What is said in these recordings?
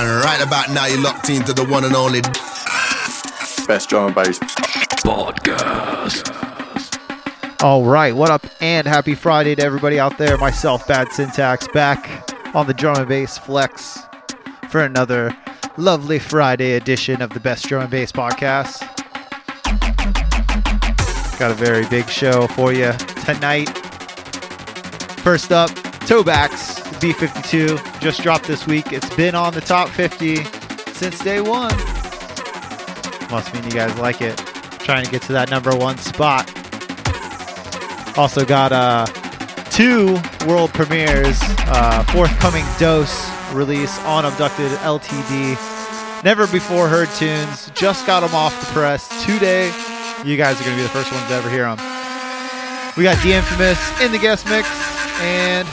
And right about now, you're locked into the one and only Best drum and bass. Podcast. All right, what up, and happy Friday to everybody out there. Myself, Bad Syntax, back on the drum and bass flex for another lovely Friday edition of the Best Drum and Bass podcast. Got a very big show for you tonight. First up, Toebacks B52 just dropped this week. It's been on the top 50 since day one. Must mean you guys like it. Trying to get to that number one spot. Also got uh, two world premieres. Uh, forthcoming Dose release on Abducted LTD. Never before heard tunes. Just got them off the press today. You guys are going to be the first ones to ever hear them. We got The Infamous in the guest mix and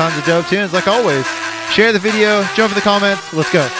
tons of dope tunes like always. Share the video, jump in the comments. Let's go.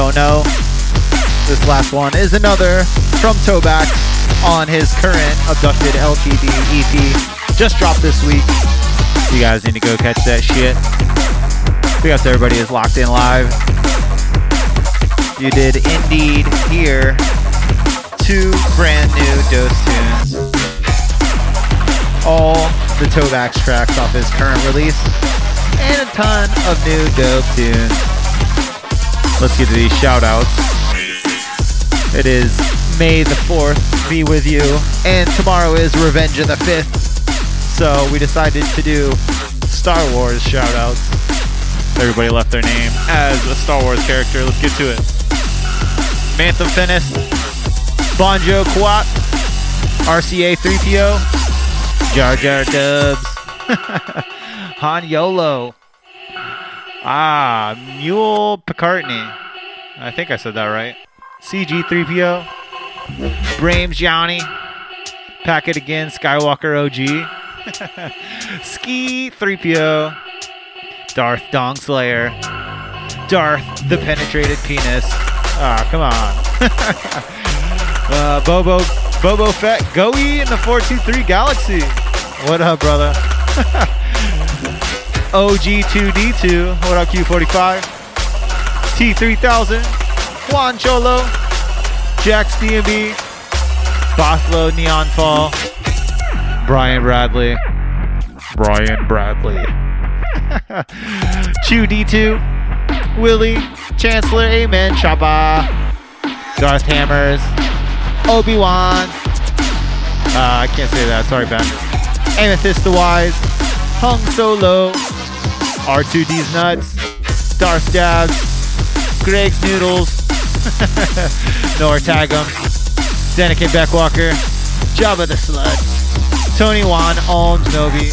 Don't know. This last one is another from Tobax on his current Abducted LTD EP. Just dropped this week. You guys need to go catch that shit. Big up to everybody who's locked in live. You did indeed hear two brand new Dose tunes. All the Tobax tracks off his current release, and a ton of new dope tunes. Let's get to these shout outs. It is May the 4th, be with you, and tomorrow is Revenge of the 5th. So we decided to do Star Wars shout outs. Everybody left their name as a Star Wars character. Let's get to it. Mantha Finis, Bonjo Quat, RCA 3PO, Jar Jar Dubs, Han Yolo, ah, Mule Picartney. I think I said that right. CG 3PO, Brames Johnny, Pack It Again, Skywalker OG, Ski 3PO, Darth Dong Slayer, Darth the Penetrated Penis. Ah, come on. uh, Bobo Bobo Fett Goey in the 423 Galaxy. What up, brother? OG2D2. What up, Q45? T3000. Juan Cholo. Jax DMB. Bothlo Neon Fall. Brian Bradley. Brian Bradley. Chew D2. Willie. Chancellor. Amen. Chapa. Darth Hammers. Obi-Wan. Uh, I can't say that. Sorry, Ben. Amethyst the Wise. Hung Solo. R2D's Nuts. Darth Dabs. Greg's Noodles. Nor Tagum. Denikin Beckwalker. Jabba the Slut. Tony Wan owns Novi.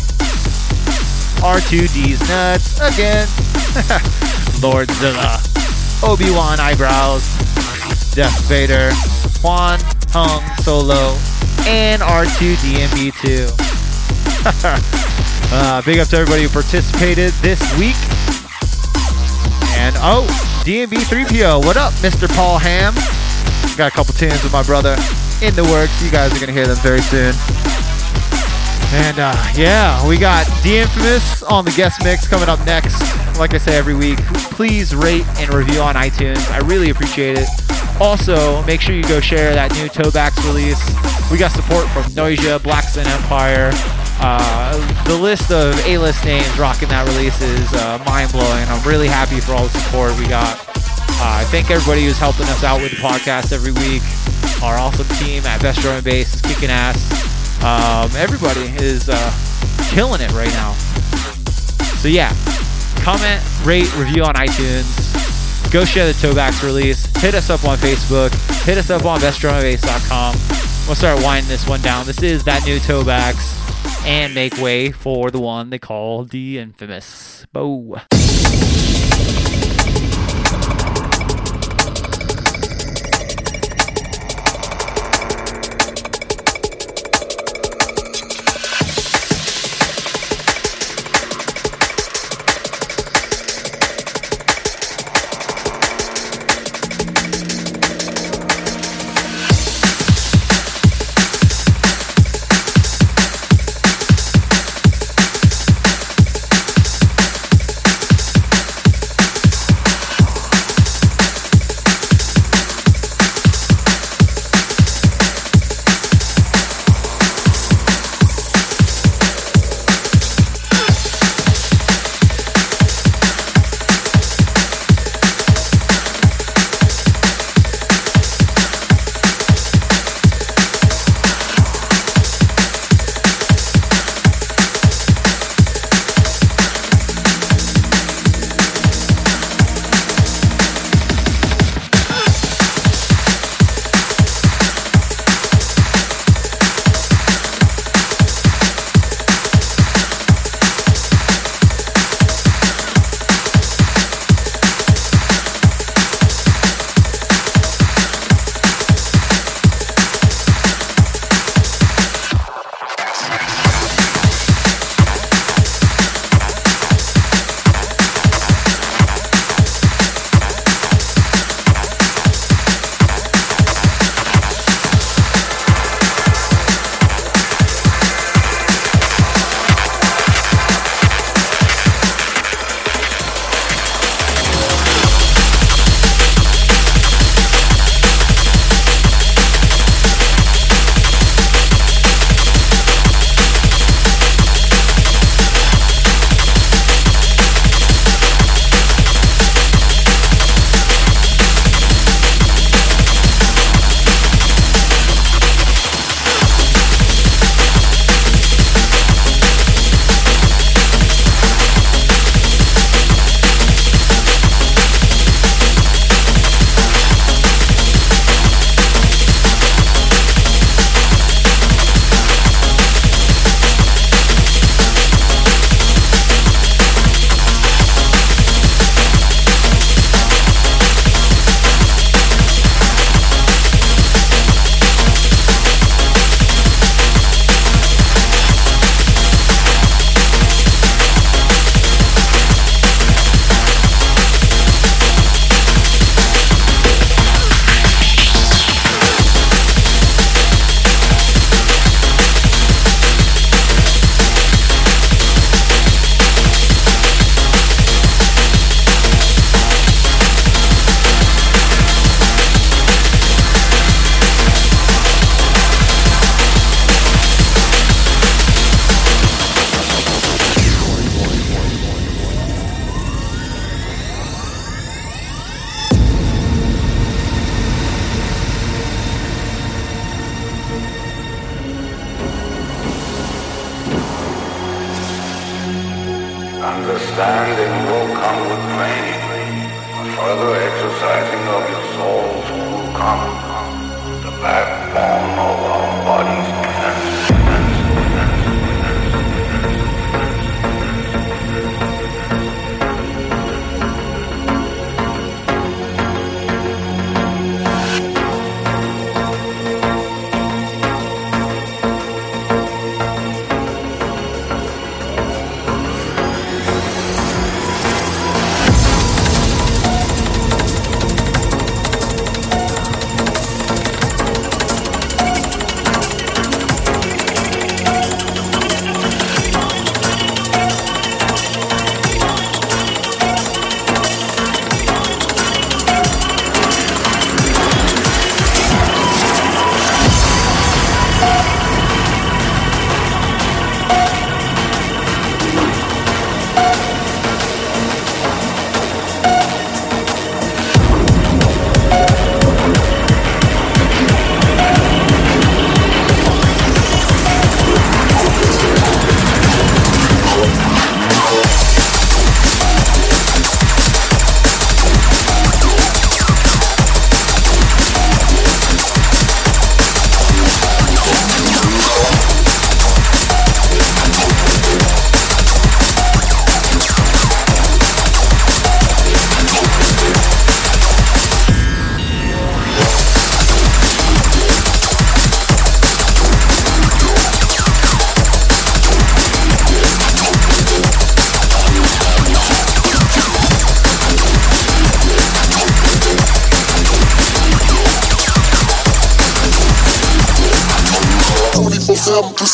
R2D's Nuts again. Lord Zilla. Obi-Wan Eyebrows. Death Vader. Juan Hung Solo. And R2DMB2. uh, big up to everybody who participated this week. And oh, DMB3PO. What up, Mr. Paul Ham? Got a couple tunes with my brother in the works. You guys are to hear them very soon. And uh, yeah, we got The Infamous on the guest mix coming up next. Like I say every week, please rate and review on iTunes. I really appreciate it. Also, make sure you go share that new Tobax release. We got support from Noisia, Black Sun Empire. Uh, the list of A-list names rocking that release is uh, mind-blowing. I'm really happy for all the support we got. Uh, I thank everybody who's helping us out with the podcast every week. Our awesome team at Best Drum and Bass is kicking ass. Um, everybody is uh, killing it right now. So yeah, comment, rate, review on iTunes. Go share the Tobax release. Hit us up on Facebook. Hit us up on bestdrumandbass.com. We'll start winding this one down. This is that new Tobax. And make way for the one they call the infamous. Bo.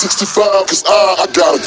65 cause I, I got it.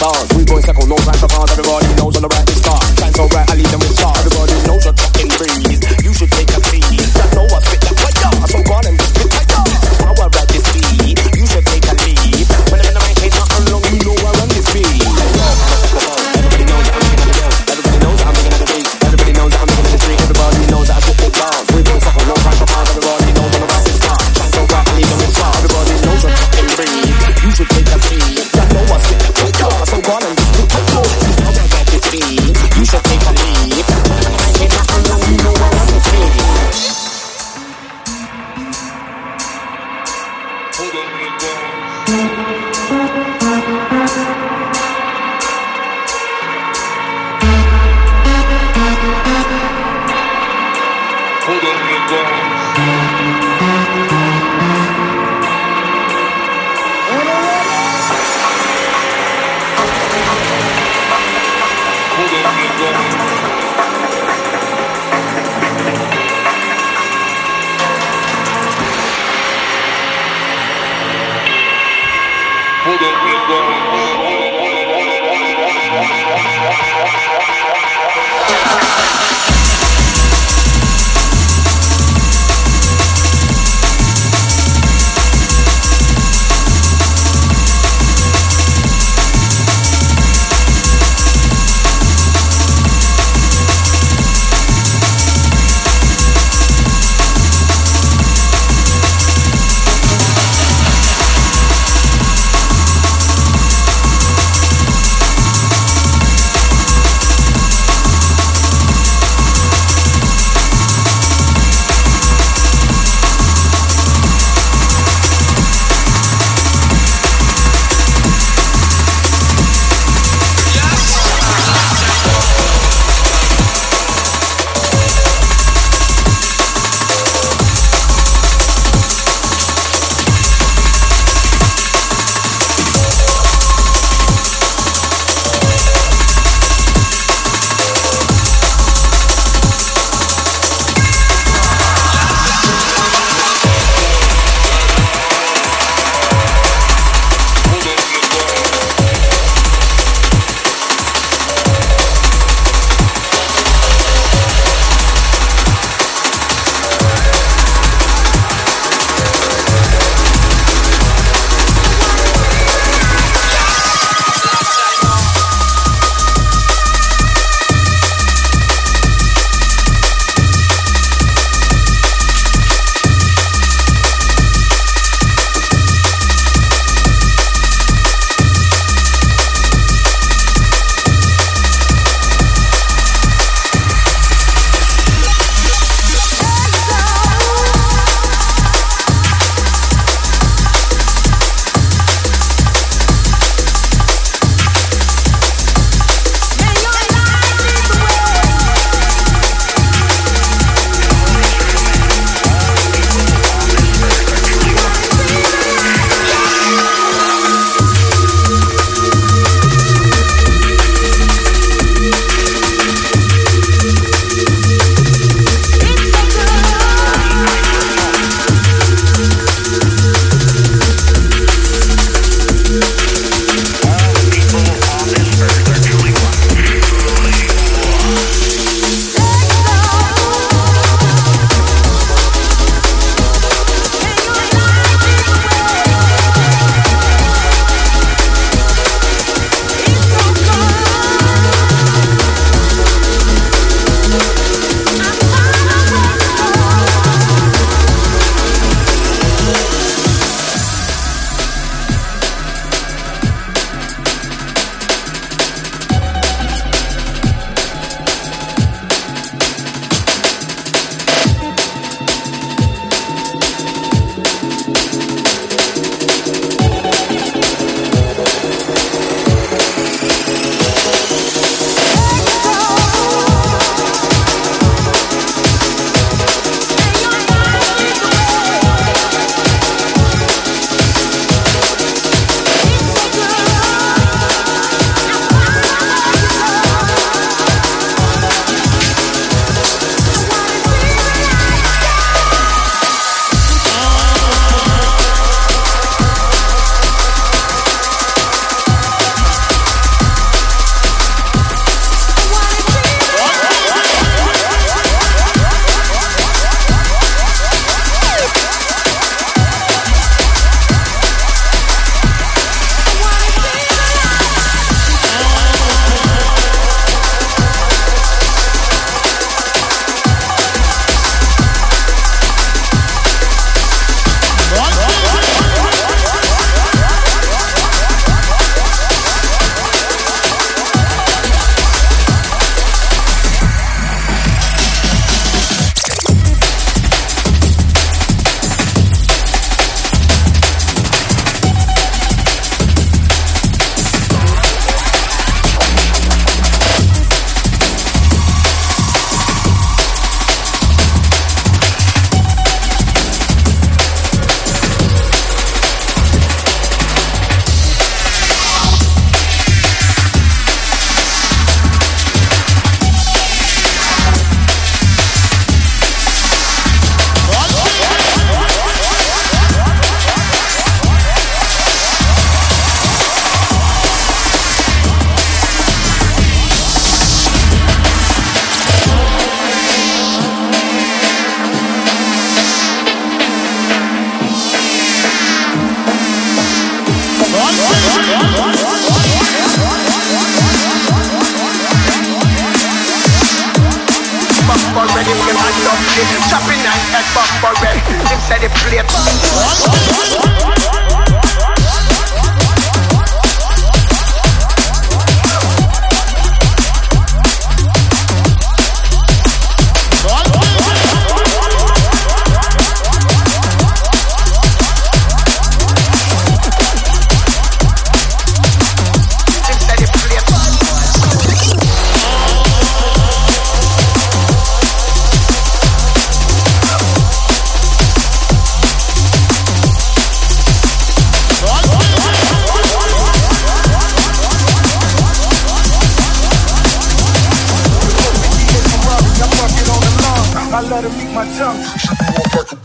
bars. We boys like no time for cars. Everybody knows on the right it's star. Shine so I leave them with stars. Everybody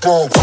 off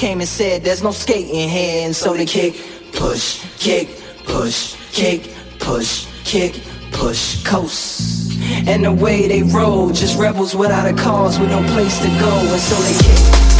came and said there's no skating here, and so they kick, push, kick, push, kick, push, kick, push, coast. And the way they roll, just rebels without a cause with no place to go, and so they kick.